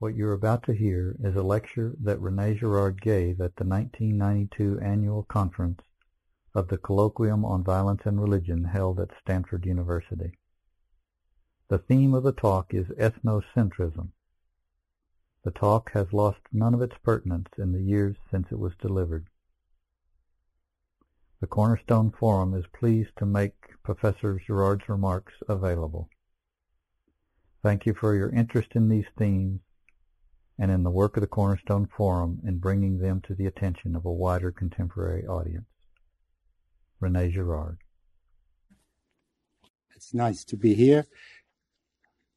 What you're about to hear is a lecture that Rene Girard gave at the 1992 annual conference of the Colloquium on Violence and Religion held at Stanford University. The theme of the talk is ethnocentrism. The talk has lost none of its pertinence in the years since it was delivered. The Cornerstone Forum is pleased to make Professor Girard's remarks available. Thank you for your interest in these themes and in the work of the Cornerstone Forum in bringing them to the attention of a wider contemporary audience. Rene Girard. It's nice to be here.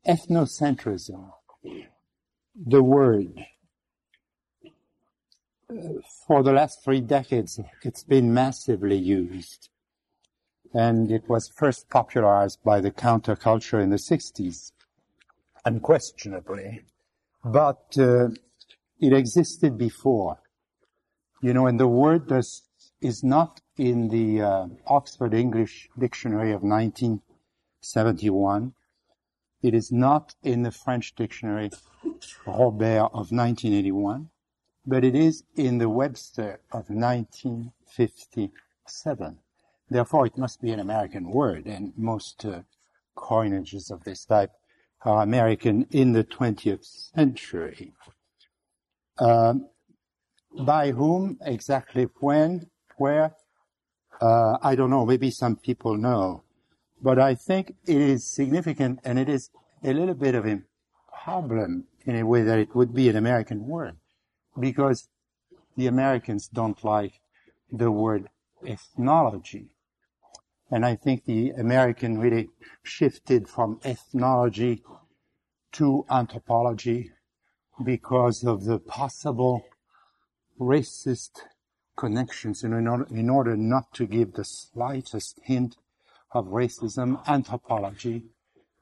Ethnocentrism, the word. Uh, for the last three decades, it's been massively used. And it was first popularized by the counterculture in the 60s, unquestionably. But uh, it existed before. You know, and the word does, is not in the uh, Oxford English Dictionary of 1971 it is not in the French dictionary Robert of 1981, but it is in the Webster of 1957. Therefore, it must be an American word, and most uh, coinages of this type American in the 20th century. Um, by whom, exactly when, where, uh, I don't know. Maybe some people know. But I think it is significant and it is a little bit of a problem in a way that it would be an American word because the Americans don't like the word ethnology. And I think the American really shifted from ethnology to anthropology because of the possible racist connections. And in order, in order not to give the slightest hint of racism, anthropology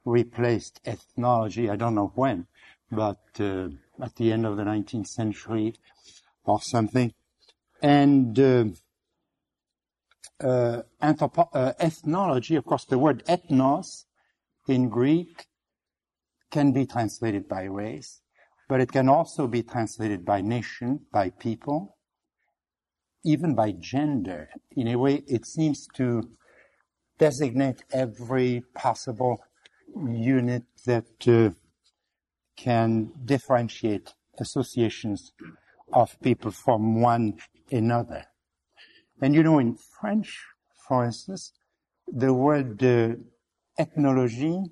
replaced ethnology. I don't know when, but uh, at the end of the 19th century or something. And uh, uh, uh, ethnology, of course, the word ethnos in Greek can be translated by race, but it can also be translated by nation, by people, even by gender. In a way, it seems to designate every possible unit that uh, can differentiate associations of people from one another. And you know, in French, for instance, the word uh, ethnologie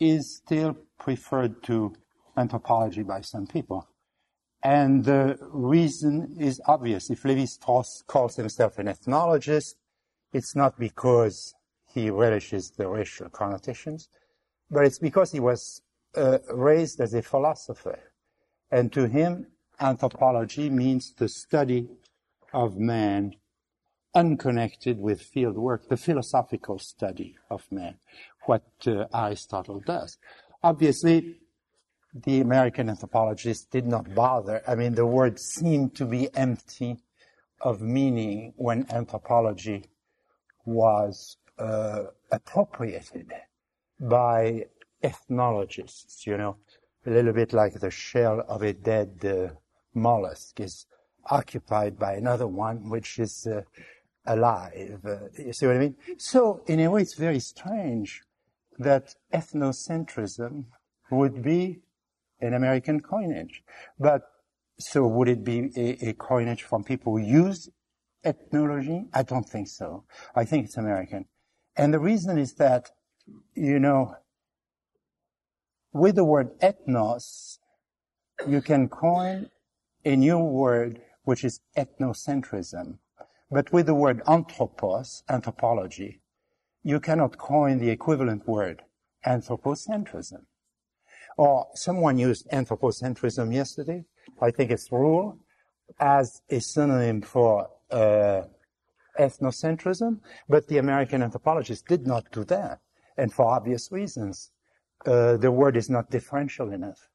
is still preferred to anthropology by some people. And the reason is obvious. If Levi-Strauss calls himself an ethnologist, it's not because he relishes the racial connotations, but it's because he was uh, raised as a philosopher. And to him, anthropology means the study of man unconnected with field work, the philosophical study of man, what uh, Aristotle does. Obviously, the American anthropologists did not bother. I mean, the word seemed to be empty of meaning when anthropology was uh, appropriated by ethnologists, you know, a little bit like the shell of a dead uh, mollusk is occupied by another one which is uh, alive. Uh, you see what I mean? So, in a way, it's very strange that ethnocentrism would be an American coinage. But so would it be a, a coinage from people who use ethnology? I don't think so. I think it's American. And the reason is that, you know, with the word ethnos, you can coin a new word which is ethnocentrism. But with the word anthropos, anthropology, you cannot coin the equivalent word anthropocentrism. Or someone used anthropocentrism yesterday. I think it's Ruhl as a synonym for uh, ethnocentrism, but the American anthropologists did not do that, and for obvious reasons. Uh, the word is not differential enough.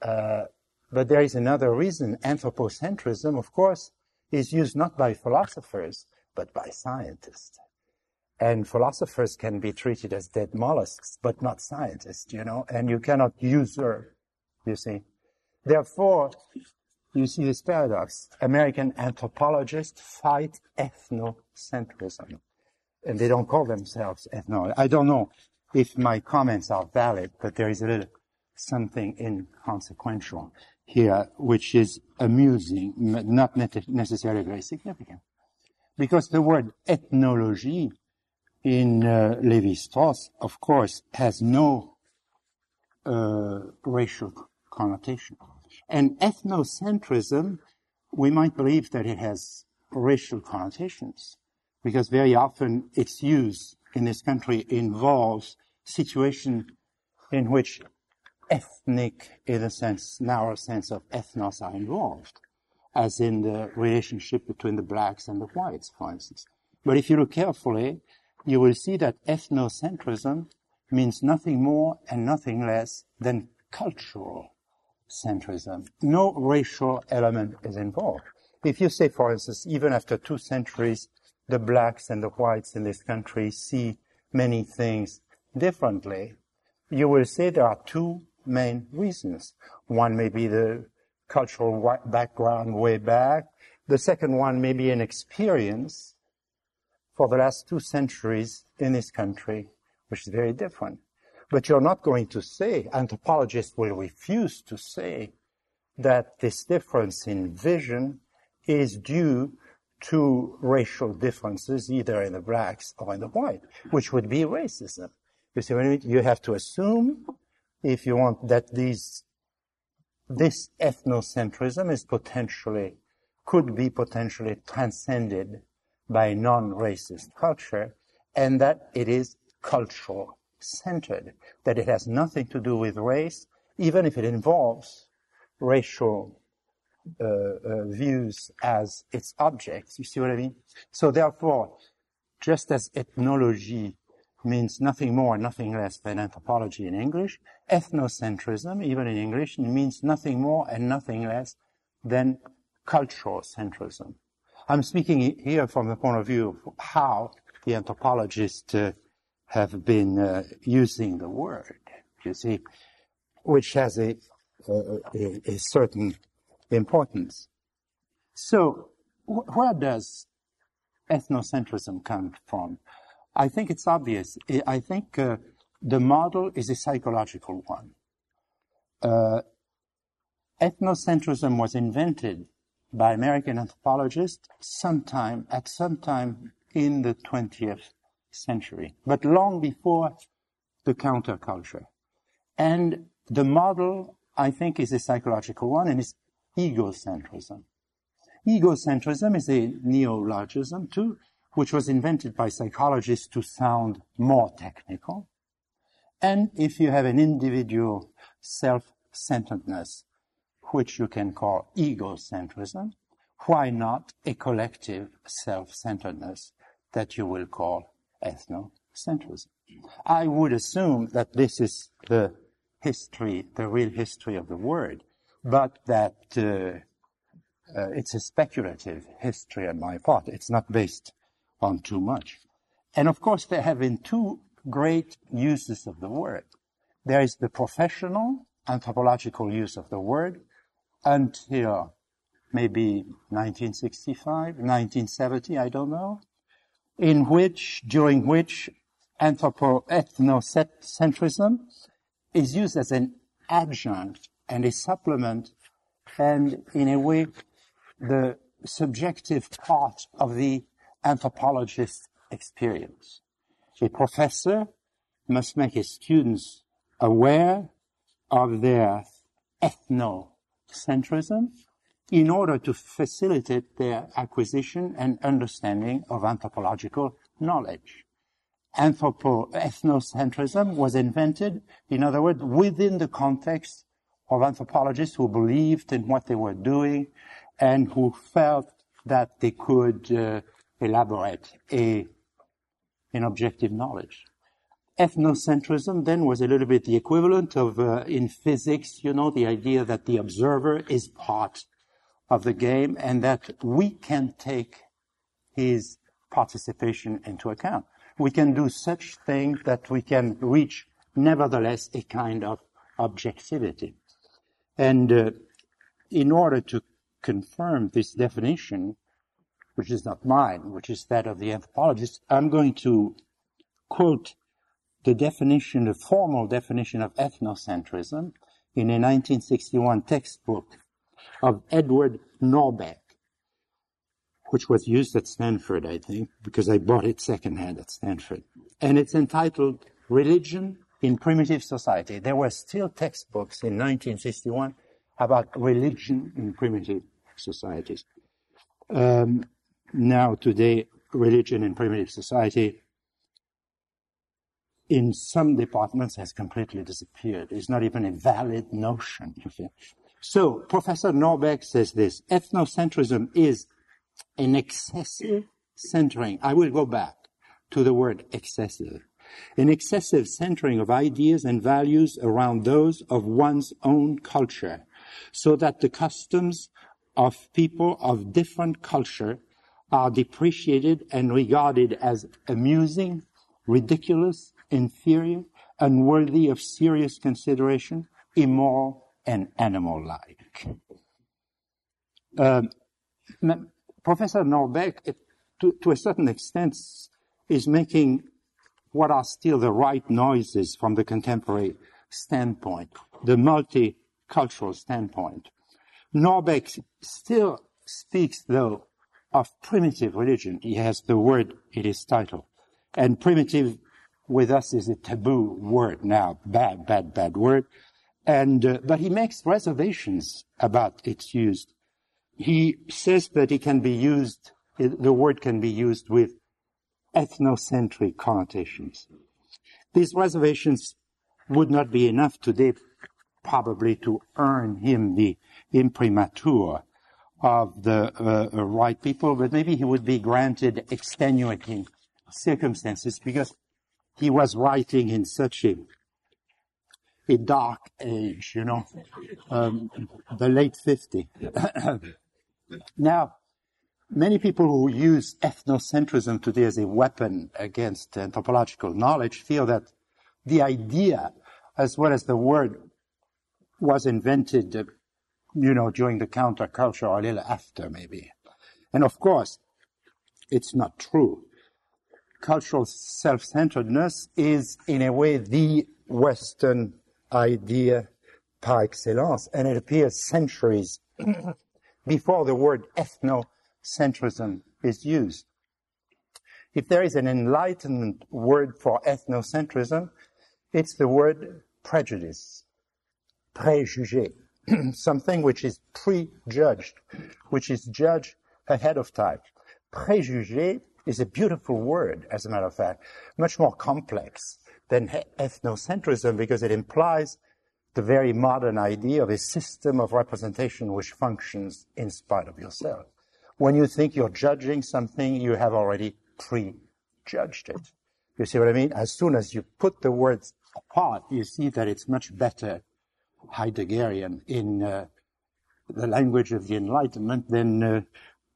Uh, but there is another reason. Anthropocentrism, of course, is used not by philosophers, but by scientists. And philosophers can be treated as dead mollusks, but not scientists, you know, and you cannot usurp you see. Therefore, you see this paradox. American anthropologists fight ethnocentrism. And they don't call themselves ethno. I don't know if my comments are valid, but there is a little something inconsequential here, which is amusing, not necessarily very significant. Because the word ethnology in uh, Lévi-Strauss, of course, has no uh, racial connotation. And ethnocentrism, we might believe that it has racial connotations, because very often its use in this country involves situation in which ethnic, in a sense, narrow sense of ethnos are involved, as in the relationship between the blacks and the whites, for instance. But if you look carefully, you will see that ethnocentrism means nothing more and nothing less than cultural centrism. No racial element is involved. If you say, for instance, even after two centuries, the blacks and the whites in this country see many things differently, you will say there are two main reasons. One may be the cultural background way back. The second one may be an experience for the last two centuries in this country, which is very different. But you're not going to say, anthropologists will refuse to say that this difference in vision is due to racial differences, either in the blacks or in the white, which would be racism. You see? You have to assume if you want, that these, this ethnocentrism is potentially, could be potentially transcended by non-racist culture, and that it is cultural centered, that it has nothing to do with race, even if it involves racial uh, uh, views as its objects. You see what I mean? So therefore, just as ethnology means nothing more, nothing less than anthropology in English. Ethnocentrism, even in English, means nothing more and nothing less than cultural centrism. I'm speaking here from the point of view of how the anthropologists uh, have been uh, using the word, you see, which has a, a, a certain importance. So, wh- where does ethnocentrism come from? I think it's obvious. I think uh, the model is a psychological one. Uh, ethnocentrism was invented by American anthropologists sometime, at some time in the 20th century, but long before the counterculture. And the model, I think, is a psychological one and it's egocentrism. Egocentrism is a neologism too, which was invented by psychologists to sound more technical. And if you have an individual self-centeredness, which you can call egocentrism, why not a collective self-centeredness that you will call ethnocentrism? I would assume that this is the history, the real history of the word, but that uh, uh, it's a speculative history on my part. It's not based on too much. And of course, there have been two great uses of the word. There is the professional anthropological use of the word until maybe 1965, 1970, I don't know, in which, during which anthropo ethnocentrism is used as an adjunct and a supplement and in a way the subjective part of the anthropologist experience. A professor must make his students aware of their ethnocentrism in order to facilitate their acquisition and understanding of anthropological knowledge. Anthropo ethnocentrism was invented, in other words, within the context of anthropologists who believed in what they were doing and who felt that they could uh, elaborate a, an objective knowledge. Ethnocentrism then was a little bit the equivalent of, uh, in physics, you know, the idea that the observer is part of the game and that we can take his participation into account. We can do such things that we can reach, nevertheless, a kind of objectivity. And uh, in order to confirm this definition, which is not mine, which is that of the anthropologist, I'm going to quote the definition, the formal definition of ethnocentrism in a 1961 textbook of Edward Norbeck, which was used at Stanford, I think, because I bought it secondhand at Stanford. And it's entitled Religion in Primitive Society. There were still textbooks in 1961 about religion in primitive societies. Um, now, today, religion in primitive society in some departments has completely disappeared. It's not even a valid notion. So, Professor Norbeck says this ethnocentrism is an excessive centering. I will go back to the word excessive. An excessive centering of ideas and values around those of one's own culture, so that the customs of people of different culture are depreciated and regarded as amusing, ridiculous, inferior, unworthy of serious consideration, immoral, and animal-like. Um, Professor Norbeck, to, to a certain extent, is making what are still the right noises from the contemporary standpoint, the multicultural standpoint. Norbeck still speaks, though, of primitive religion. He has the word in his title. And primitive with us is a taboo word now, bad, bad, bad word. And, uh, but he makes reservations about its use. He says that it can be used, the word can be used with ethnocentric connotations. These reservations would not be enough today, probably, to earn him the imprimatur of the uh, uh, right people, but maybe he would be granted extenuating circumstances because he was writing in such a, a dark age, you know, um, the late 50s. now, many people who use ethnocentrism today as a weapon against anthropological knowledge feel that the idea, as well as the word, was invented, uh, you know, during the counterculture or a little after, maybe. And of course, it's not true cultural self-centeredness is in a way the Western idea par excellence, and it appears centuries before the word ethnocentrism is used. If there is an enlightenment word for ethnocentrism, it's the word prejudice, préjugé, something which is prejudged, which is judged ahead of time. Préjugé is a beautiful word, as a matter of fact, much more complex than ethnocentrism because it implies the very modern idea of a system of representation which functions in spite of yourself. When you think you're judging something, you have already prejudged it. You see what I mean? As soon as you put the words apart, you see that it's much better Heideggerian in uh, the language of the Enlightenment than uh,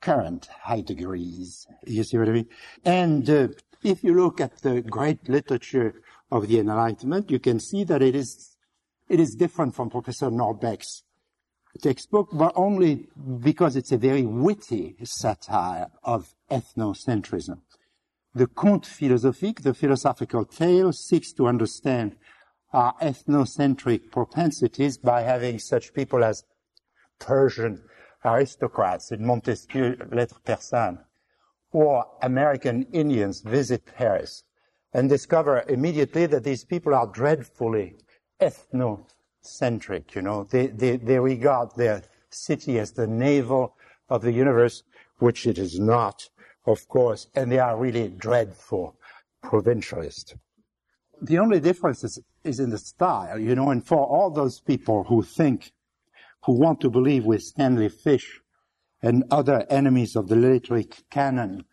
current Heideggeri's. You see what I mean? And uh, if you look at the great literature of the Enlightenment, you can see that it is it is different from Professor Norbeck's textbook, but only because it's a very witty satire of ethnocentrism. The conte philosophique, the philosophical tale, seeks to understand our ethnocentric propensities by having such people as Persian aristocrats in Montesquieu Lettres Persanes, or American Indians visit Paris and discover immediately that these people are dreadfully ethnocentric. You know, they, they, they regard their city as the navel of the universe, which it is not, of course, and they are really dreadful provincialists. The only difference is, is in the style, you know, and for all those people who think who want to believe with Stanley Fish and other enemies of the literary canon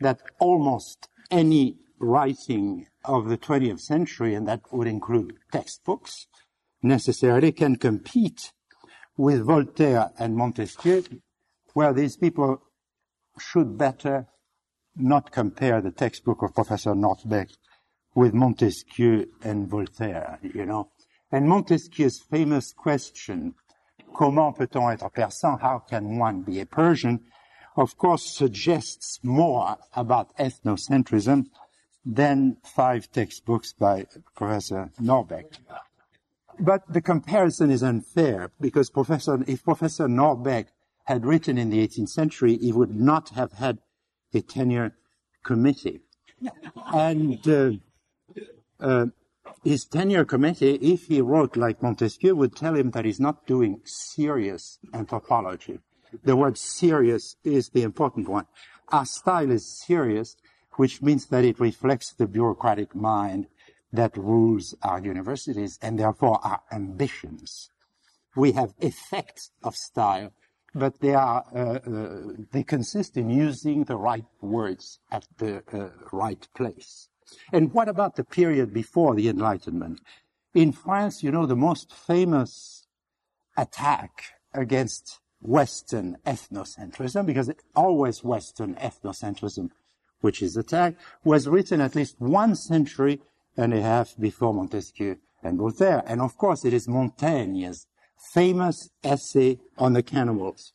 that almost any writing of the 20th century, and that would include textbooks, necessarily can compete with Voltaire and Montesquieu, well, these people should better not compare the textbook of Professor Norbeck with Montesquieu and Voltaire, you know. And Montesquieu's famous question comment peut-on être persan? How can one be a Persian? Of course, suggests more about ethnocentrism than five textbooks by Professor Norbeck. But the comparison is unfair because Professor, if Professor Norbeck had written in the 18th century, he would not have had a tenure committee. and uh, uh, his tenure committee, if he wrote like Montesquieu, would tell him that he's not doing serious anthropology. The word serious is the important one. Our style is serious, which means that it reflects the bureaucratic mind that rules our universities and therefore our ambitions. We have effects of style, but they are uh, uh, they consist in using the right words at the uh, right place. And what about the period before the Enlightenment? In France, you know, the most famous attack against Western ethnocentrism, because it's always Western ethnocentrism which is attacked, was written at least one century and a half before Montesquieu and Voltaire. And of course, it is Montaigne's famous essay on the cannibals.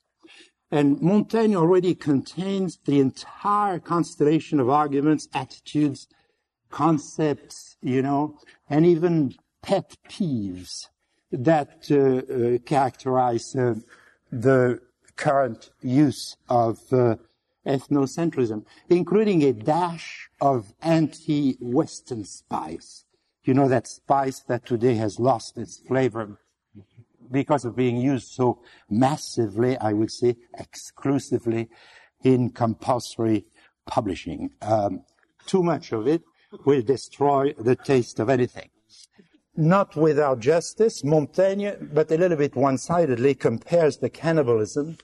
And Montaigne already contains the entire constellation of arguments, attitudes, concepts, you know, and even pet peeves that uh, uh, characterize uh, the current use of uh, ethnocentrism, including a dash of anti-Western spice. You know that spice that today has lost its flavor because of being used so massively, I would say, exclusively in compulsory publishing. Um, too much of it will destroy the taste of anything. Not without justice, Montaigne, but a little bit one-sidedly, compares the cannibalism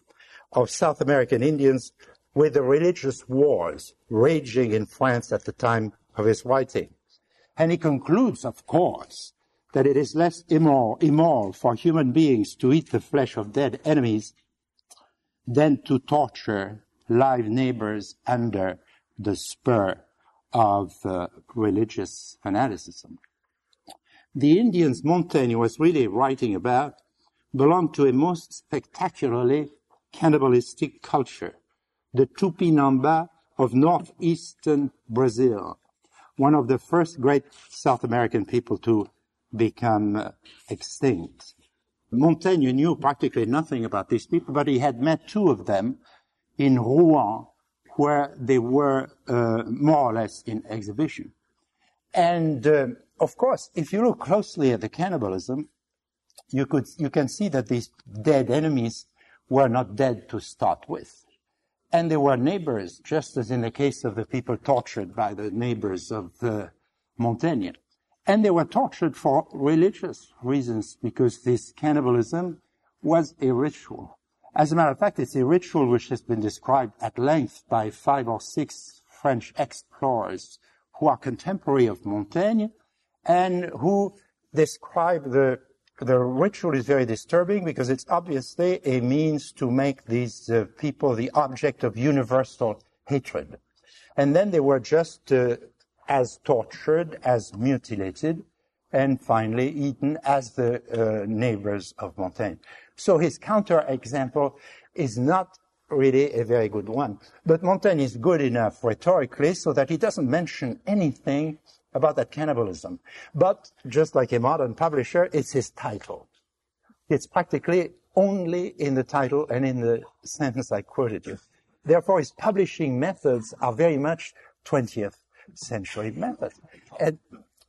of South American Indians with the religious wars raging in France at the time of his writing. And he concludes, of course, that it is less immoral, immoral for human beings to eat the flesh of dead enemies than to torture live neighbors under the spur of uh, religious fanaticism. The Indians Montaigne was really writing about belonged to a most spectacularly cannibalistic culture, the Tupinamba of northeastern Brazil, one of the first great South American people to become uh, extinct. Montaigne knew practically nothing about these people, but he had met two of them in Rouen where they were uh, more or less in exhibition. And uh, of course, if you look closely at the cannibalism, you could you can see that these dead enemies were not dead to start with, and they were neighbors, just as in the case of the people tortured by the neighbors of uh, Montaigne, and they were tortured for religious reasons because this cannibalism was a ritual. As a matter of fact, it's a ritual which has been described at length by five or six French explorers who are contemporary of Montaigne and who describe the the ritual is very disturbing because it's obviously a means to make these uh, people the object of universal hatred. And then they were just uh, as tortured, as mutilated, and finally eaten as the uh, neighbors of Montaigne. So his counterexample is not really a very good one. But Montaigne is good enough rhetorically so that he doesn't mention anything about that cannibalism. But just like a modern publisher, it's his title. It's practically only in the title and in the sentence I quoted you. Therefore, his publishing methods are very much 20th century methods. And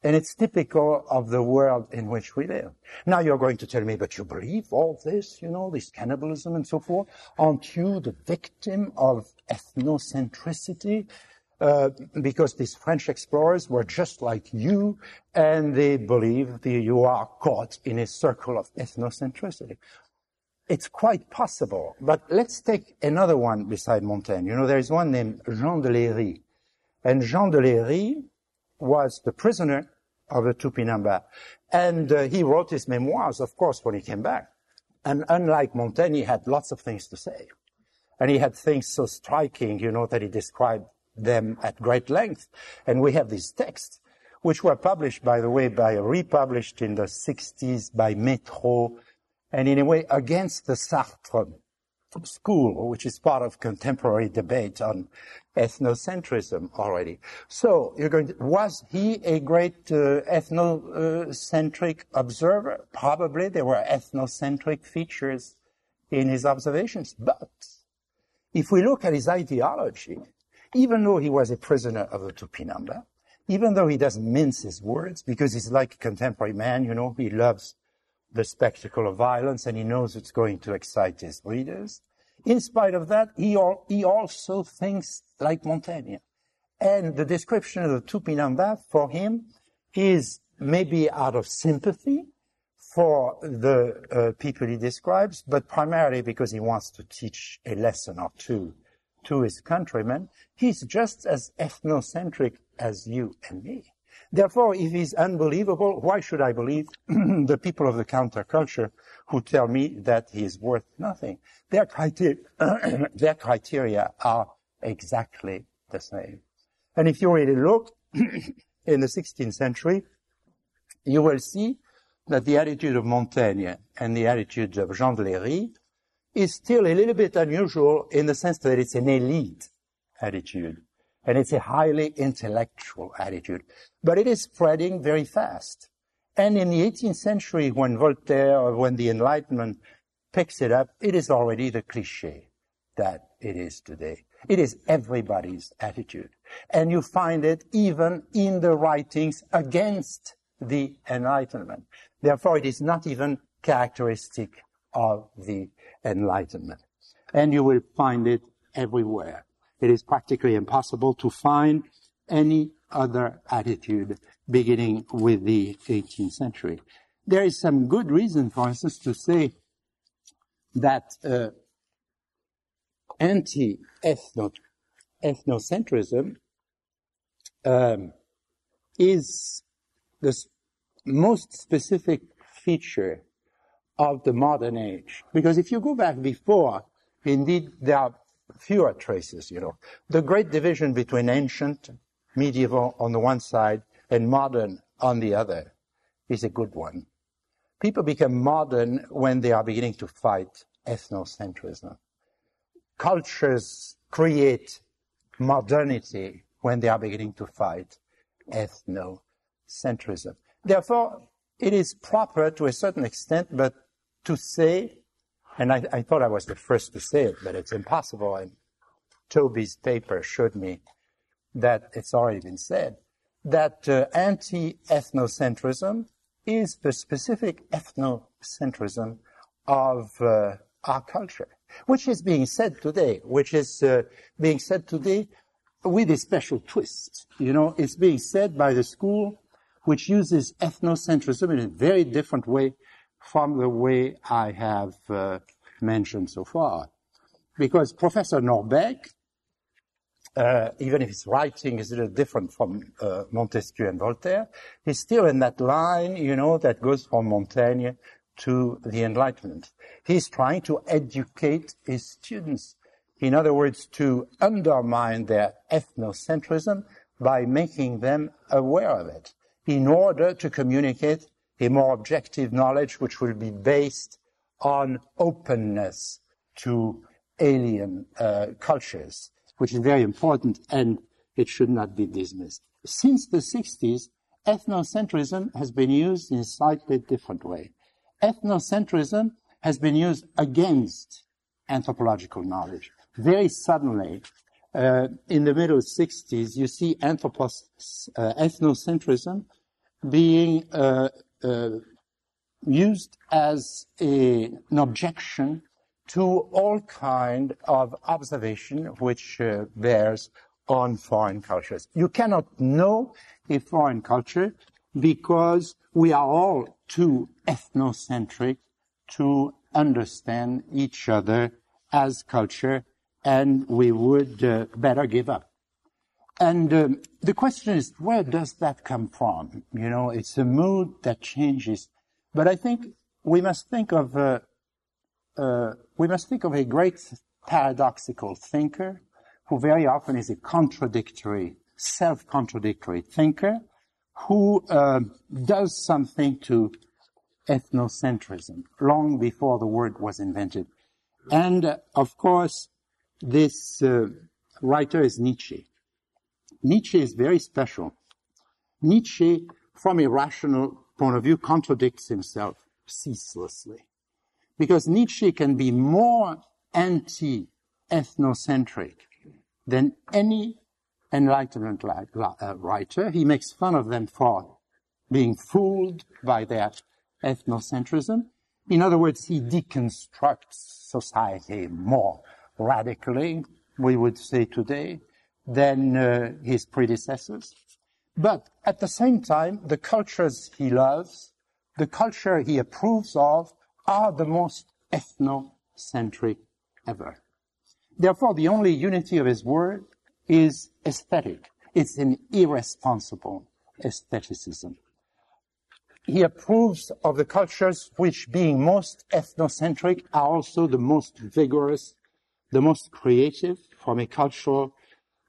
and it's typical of the world in which we live. Now you're going to tell me, but you believe all this, you know, this cannibalism and so forth? Aren't you the victim of ethnocentricity? Uh, because these French explorers were just like you, and they believe that you are caught in a circle of ethnocentricity. It's quite possible, but let's take another one beside Montaigne. You know, there is one named Jean de Léry. And Jean de Léry was the prisoner of the Tupinamba. And uh, he wrote his memoirs, of course, when he came back. And unlike Montaigne, he had lots of things to say. And he had things so striking, you know, that he described them at great length. And we have these texts, which were published, by the way, by republished in the 60s by Metro and in a way against the Sartre school, which is part of contemporary debate on ethnocentrism already. So you're going to, was he a great uh, ethnocentric observer? Probably there were ethnocentric features in his observations, but if we look at his ideology, even though he was a prisoner of the Tupinamba, even though he doesn't mince his words, because he's like a contemporary man, you know, he loves the spectacle of violence and he knows it's going to excite his readers. In spite of that, he, al- he also thinks like Montaigne. And the description of the Tupinamba for him is maybe out of sympathy for the uh, people he describes, but primarily because he wants to teach a lesson or two to his countrymen. He's just as ethnocentric as you and me. Therefore, if he's unbelievable, why should I believe the people of the counterculture who tell me that he is worth nothing? Their criteria, their criteria are exactly the same. And if you really look in the 16th century, you will see that the attitude of Montaigne and the attitude of Jean de Léry is still a little bit unusual in the sense that it's an elite attitude and it's a highly intellectual attitude, but it is spreading very fast. And in the 18th century, when Voltaire or when the Enlightenment picks it up, it is already the cliche that it is today. It is everybody's attitude. And you find it even in the writings against the Enlightenment. Therefore, it is not even characteristic of the Enlightenment. And you will find it everywhere. It is practically impossible to find any other attitude beginning with the 18th century. There is some good reason, for instance, to say that uh, anti-ethnocentrism um, is the most specific feature of the modern age. Because if you go back before, indeed, there are fewer traces, you know. The great division between ancient, medieval on the one side, and modern on the other is a good one. People become modern when they are beginning to fight ethnocentrism. Cultures create modernity when they are beginning to fight ethnocentrism. Therefore, it is proper to a certain extent, but to say, and I, I, thought I was the first to say it, but it's impossible. And Toby's paper showed me that it's already been said, that uh, anti-ethnocentrism is the specific ethnocentrism of uh, our culture, which is being said today, which is uh, being said today with a special twist. You know, it's being said by the school which uses ethnocentrism in a very different way from the way I have uh, mentioned so far. Because Professor Norbeck, uh, even if his writing is a little different from uh, Montesquieu and Voltaire, he's still in that line, you know, that goes from Montaigne to the Enlightenment. He's trying to educate his students. In other words, to undermine their ethnocentrism by making them aware of it in order to communicate a more objective knowledge which will be based on openness to alien uh, cultures, which is very important and it should not be dismissed. Since the 60s, ethnocentrism has been used in a slightly different way. Ethnocentrism has been used against anthropological knowledge. Very suddenly, uh, in the middle 60s, you see anthropos- uh, ethnocentrism being uh, uh, used as a, an objection to all kind of observation which uh, bears on foreign cultures. You cannot know a foreign culture because we are all too ethnocentric to understand each other as culture and we would uh, better give up. And um, the question is, where does that come from? You know, it's a mood that changes. But I think we must think of uh, uh, we must think of a great paradoxical thinker who very often is a contradictory, self-contradictory thinker who uh, does something to ethnocentrism, long before the word was invented. And uh, of course, this uh, writer is Nietzsche. Nietzsche is very special. Nietzsche, from a rational point of view, contradicts himself ceaselessly. Because Nietzsche can be more anti-ethnocentric than any Enlightenment uh, writer. He makes fun of them for being fooled by their ethnocentrism. In other words, he deconstructs society more radically, we would say today, than uh, his predecessors. But at the same time, the cultures he loves, the culture he approves of, are the most ethnocentric ever. Therefore, the only unity of his word is aesthetic. It's an irresponsible aestheticism. He approves of the cultures which, being most ethnocentric, are also the most vigorous, the most creative from a cultural,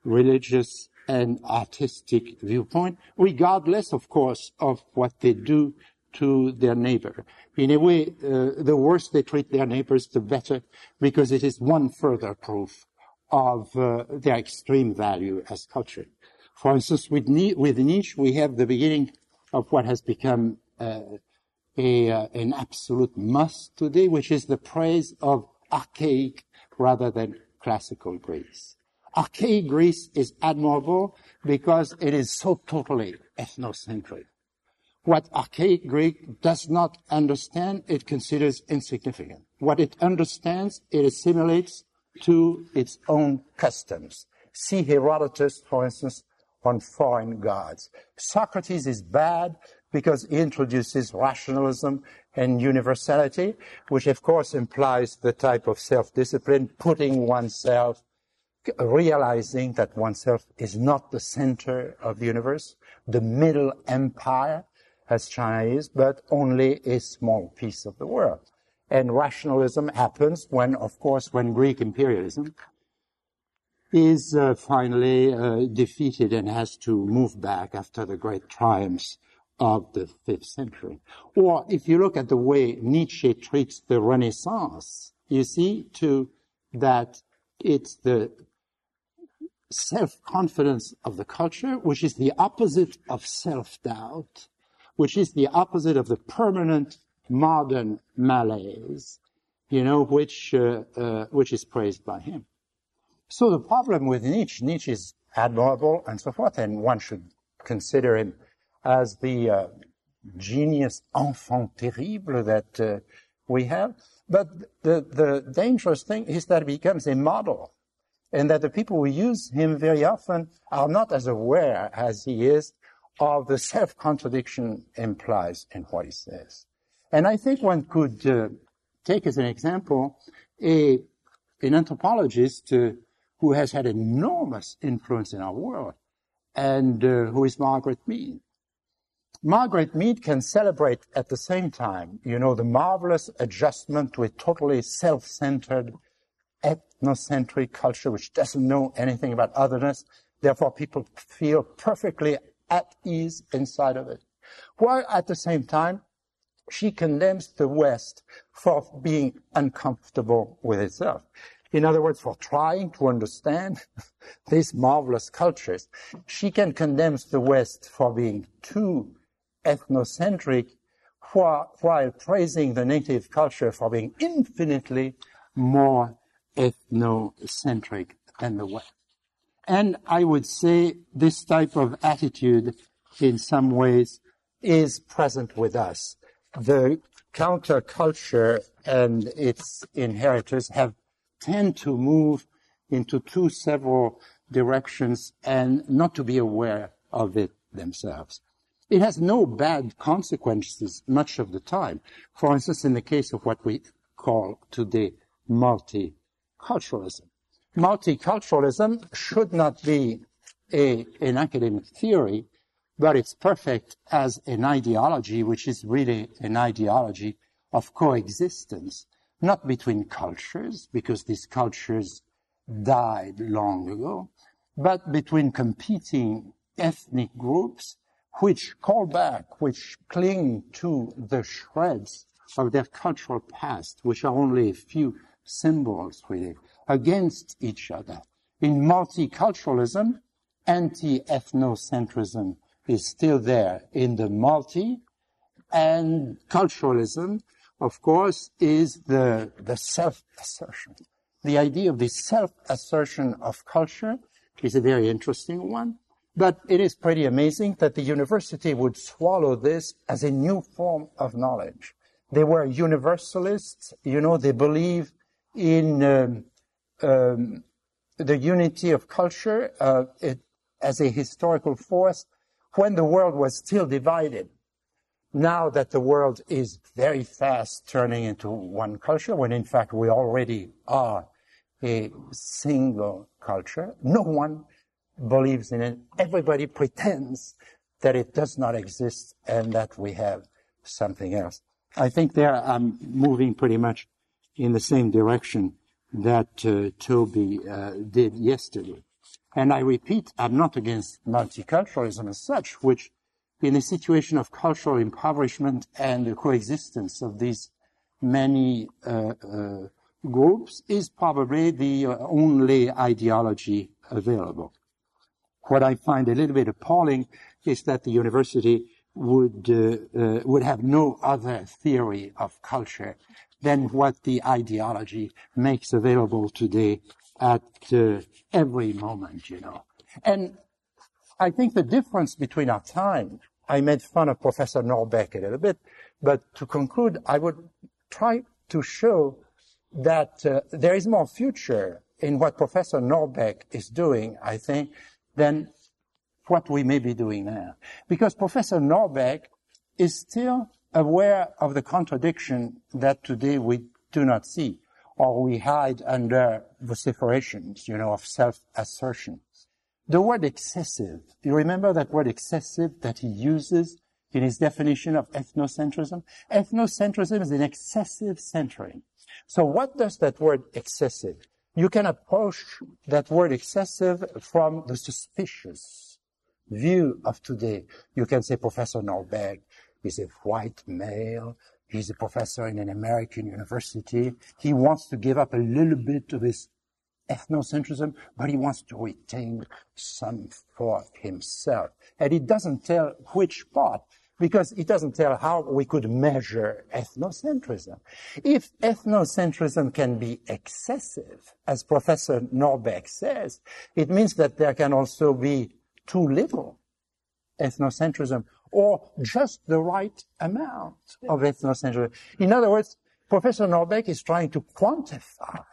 religious, and artistic viewpoint, regardless, of course, of what they do to their neighbor. In a way, uh, the worse they treat their neighbors, the better, because it is one further proof of uh, their extreme value as culture. For instance, with, with Nietzsche, we have the beginning of what has become uh, a, uh, an absolute must today, which is the praise of archaic rather than classical Greece. Archaic Greece is admirable because it is so totally ethnocentric. What archaic Greek does not understand, it considers insignificant. What it understands, it assimilates to its own customs. See Herodotus, for instance, on foreign gods. Socrates is bad because he introduces rationalism and universality, which of course implies the type of self-discipline, putting oneself, realizing that oneself is not the center of the universe, the middle empire, as China is, but only a small piece of the world. And rationalism happens when, of course, when Greek imperialism is uh, finally uh, defeated and has to move back after the great triumphs of the fifth century. Or if you look at the way Nietzsche treats the Renaissance, you see too that it's the self-confidence of the culture, which is the opposite of self-doubt, which is the opposite of the permanent modern malaise, you know, which, uh, uh, which is praised by him. So the problem with Nietzsche, Nietzsche is admirable and so forth, and one should consider him as the uh, genius enfant terrible that uh, we have. But the, the dangerous thing is that he becomes a model and that the people who use him very often are not as aware as he is of the self-contradiction implies in what he says. And I think one could uh, take as an example a, an anthropologist uh, who has had enormous influence in our world and uh, who is Margaret Mead. Margaret Mead can celebrate at the same time, you know, the marvelous adjustment to a totally self-centered, ethnocentric culture which doesn't know anything about otherness. Therefore, people feel perfectly at ease inside of it. While at the same time, she condemns the West for being uncomfortable with itself. In other words, for trying to understand these marvelous cultures. She can condemn the West for being too ethnocentric while, praising the native culture for being infinitely more ethnocentric than the West. And I would say this type of attitude in some ways is present with us the counterculture and its inheritors have tend to move into two several directions and not to be aware of it themselves. It has no bad consequences much of the time. For instance, in the case of what we call today multiculturalism. Multiculturalism should not be a, an academic theory, but it's perfect as an ideology, which is really an ideology of coexistence, not between cultures, because these cultures died long ago, but between competing ethnic groups which call back, which cling to the shreds of their cultural past, which are only a few symbols really, against each other. In multiculturalism, anti-ethnocentrism is still there in the multi, and culturalism, of course, is the, the self-assertion. The idea of the self-assertion of culture is a very interesting one. But it is pretty amazing that the university would swallow this as a new form of knowledge. They were universalists, you know, they believe in um, um, the unity of culture uh, it, as a historical force when the world was still divided. Now that the world is very fast turning into one culture, when in fact we already are a single culture, no one believes in it. Everybody pretends that it does not exist and that we have something else. I think there I'm moving pretty much in the same direction that uh, Toby uh, did yesterday. And I repeat, I'm not against multiculturalism as such, which in a situation of cultural impoverishment and the coexistence of these many uh, uh groups is probably the only ideology available. What I find a little bit appalling is that the university would uh, uh, would have no other theory of culture than what the ideology makes available today at uh, every moment, you know. And I think the difference between our time, I made fun of Professor Norbeck a little bit, but to conclude, I would try to show that uh, there is more future in what Professor Norbeck is doing, I think, than what we may be doing now. Because Professor Norbeck is still aware of the contradiction that today we do not see, or we hide under vociferations, you know, of self-assertion. The word excessive, do you remember that word excessive that he uses in his definition of ethnocentrism? Ethnocentrism is an excessive centering. So what does that word excessive? You can approach that word excessive from the suspicious view of today. You can say Professor Norbeck is a white male. He's a professor in an American university. He wants to give up a little bit of his ethnocentrism, but he wants to retain some for himself. And he doesn't tell which part, because it doesn't tell how we could measure ethnocentrism. If ethnocentrism can be excessive, as Professor Norbeck says, it means that there can also be too little ethnocentrism or just the right amount of ethnocentrism. In other words, Professor Norbeck is trying to quantify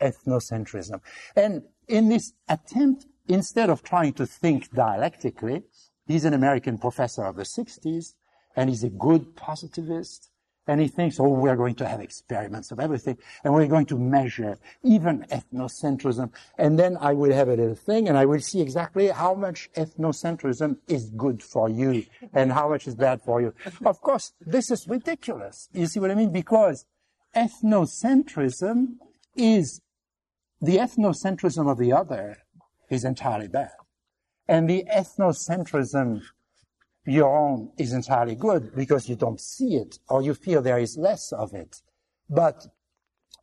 ethnocentrism. And in this attempt, instead of trying to think dialectically, he's an American professor of the 60s, and he's a good positivist, and he thinks, oh, we're going to have experiments of everything, and we're going to measure even ethnocentrism. And then I will have a little thing, and I will see exactly how much ethnocentrism is good for you, and how much is bad for you. Of course, this is ridiculous. You see what I mean? Because ethnocentrism is, the ethnocentrism of the other is entirely bad. And the ethnocentrism your own is entirely good because you don't see it or you feel there is less of it. But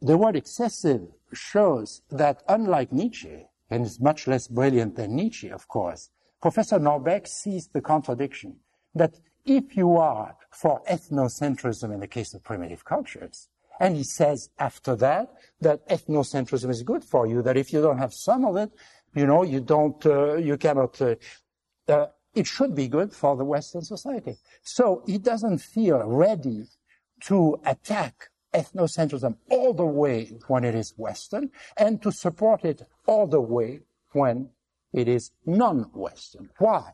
the word excessive shows that unlike Nietzsche, and is much less brilliant than Nietzsche, of course, Professor Norbeck sees the contradiction that if you are for ethnocentrism in the case of primitive cultures, and he says after that that ethnocentrism is good for you, that if you don't have some of it, you know, you don't, uh, you cannot uh, uh, it should be good for the Western society. So he doesn't feel ready to attack ethnocentrism all the way when it is Western and to support it all the way when it is non-Western. Why?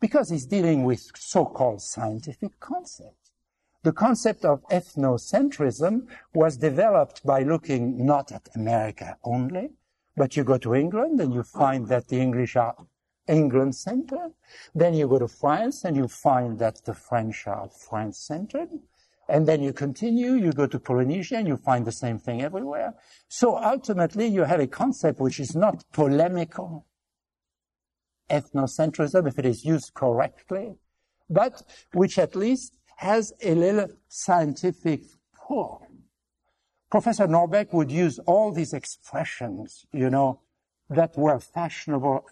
Because he's dealing with so-called scientific concepts. The concept of ethnocentrism was developed by looking not at America only, but you go to England and you find that the English are England centered. Then you go to France and you find that the French are France centered. And then you continue, you go to Polynesia and you find the same thing everywhere. So ultimately you have a concept which is not polemical ethnocentrism if it is used correctly, but which at least has a little scientific pull. Professor Norbeck would use all these expressions, you know, that were fashionable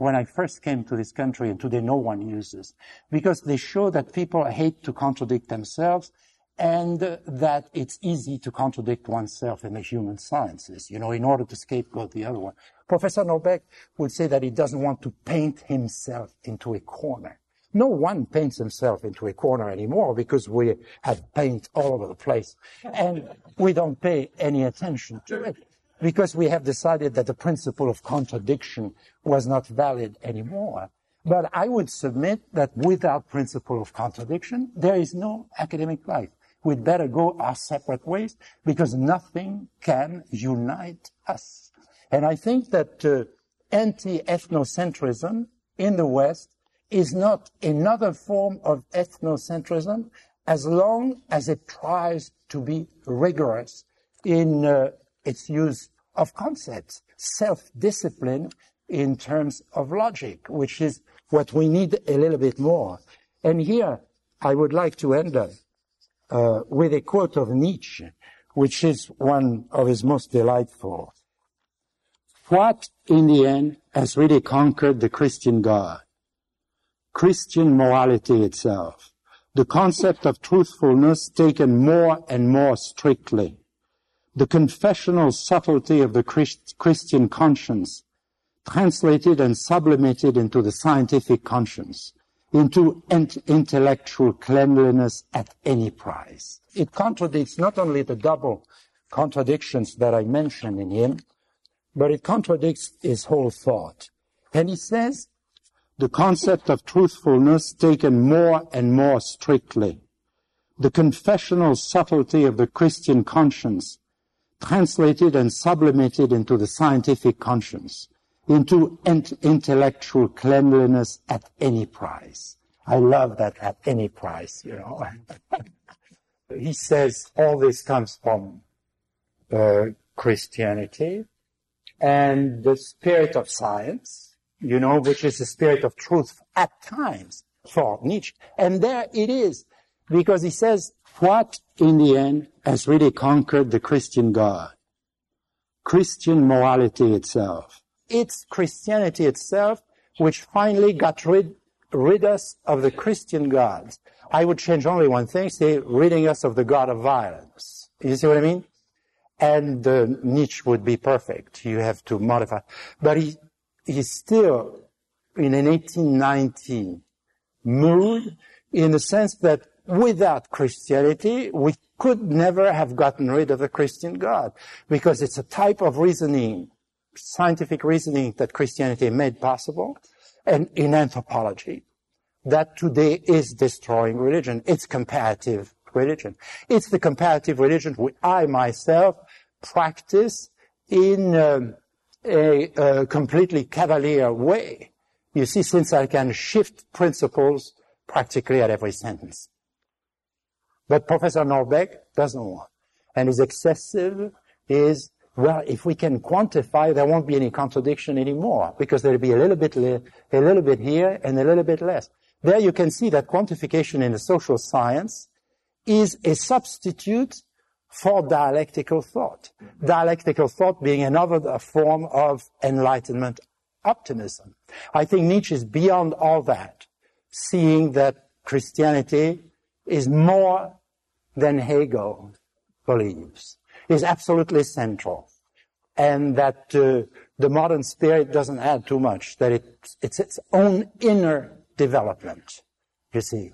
when I first came to this country and today no one uses because they show that people hate to contradict themselves and that it's easy to contradict oneself in the human sciences, you know, in order to scapegoat the other one. Professor Norbeck would say that he doesn't want to paint himself into a corner. No one paints himself into a corner anymore because we have paint all over the place and we don't pay any attention to it because we have decided that the principle of contradiction was not valid anymore. But I would submit that without principle of contradiction, there is no academic life. We'd better go our separate ways because nothing can unite us. And I think that uh, anti-ethnocentrism in the West is not another form of ethnocentrism as long as it tries to be rigorous in uh, its use of concepts, self-discipline in terms of logic, which is what we need a little bit more. And here I would like to end up uh, with a quote of Nietzsche, which is one of his most delightful. What, in the end, has really conquered the Christian God? Christian morality itself, the concept of truthfulness taken more and more strictly, the confessional subtlety of the Christ- Christian conscience, translated and sublimated into the scientific conscience, into intellectual cleanliness at any price. It contradicts not only the double contradictions that I mentioned in him, but it contradicts his whole thought. And he says the concept of truthfulness taken more and more strictly, the confessional subtlety of the Christian conscience, translated and sublimated into the scientific conscience, into intellectual cleanliness at any price. I love that at any price, you know. he says all this comes from uh, Christianity and the spirit of science, you know, which is the spirit of truth at times for Nietzsche. And there it is, because he says, what in the end has really conquered the Christian God? Christian morality itself. It's Christianity itself which finally got rid, rid us of the Christian gods. I would change only one thing, say ridding us of the God of violence. You see what I mean? And the Nietzsche would be perfect. You have to modify. But he, is still in an 1890 mood in the sense that without Christianity, we could never have gotten rid of the Christian God because it's a type of reasoning, scientific reasoning that Christianity made possible and in anthropology that today is destroying religion. It's comparative religion. It's the comparative religion which I myself practice in um, a, a completely cavalier way. You see, since I can shift principles practically at every sentence. But Professor Norbeck doesn't want. And his excessive is, well, if we can quantify, there won't be any contradiction anymore because there'll be a little bit, a little bit here and a little bit less. There you can see that quantification in the social science is a substitute for dialectical thought. Dialectical thought being another form of enlightenment optimism. I think Nietzsche is beyond all that, seeing that Christianity is more than Hegel believes, is absolutely central, and that uh, the modern spirit doesn't add too much, that it, it's its own inner development, you see.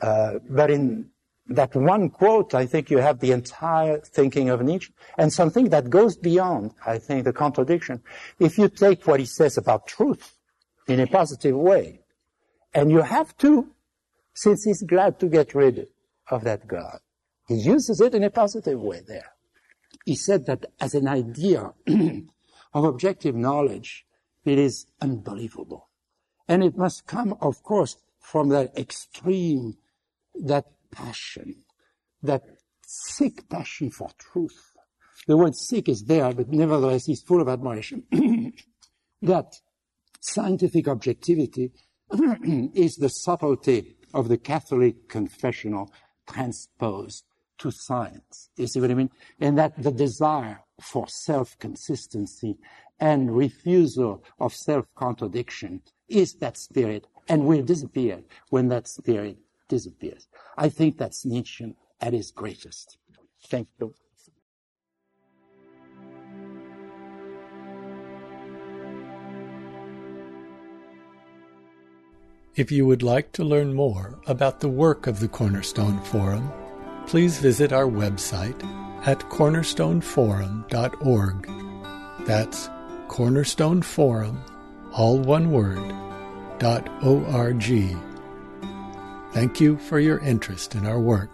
Uh, but in that one quote, I think you have the entire thinking of Nietzsche and something that goes beyond, I think, the contradiction. If you take what he says about truth in a positive way, and you have to, since he's glad to get rid of that God, he uses it in a positive way there. He said that as an idea of objective knowledge, it is unbelievable. And it must come, of course, from that extreme, that passion, that sick passion for truth. The word sick is there, but nevertheless is full of admiration. that scientific objectivity is the subtlety of the Catholic confessional transposed to science. You see what I mean? And that the desire for self-consistency and refusal of self-contradiction is that spirit and will disappear when that spirit disappears. I think that's Nietzsche at his greatest. Thank you. If you would like to learn more about the work of the Cornerstone Forum, please visit our website at cornerstoneforum.org. That's cornerstoneforum, all one word, dot O-R-G. Thank you for your interest in our work.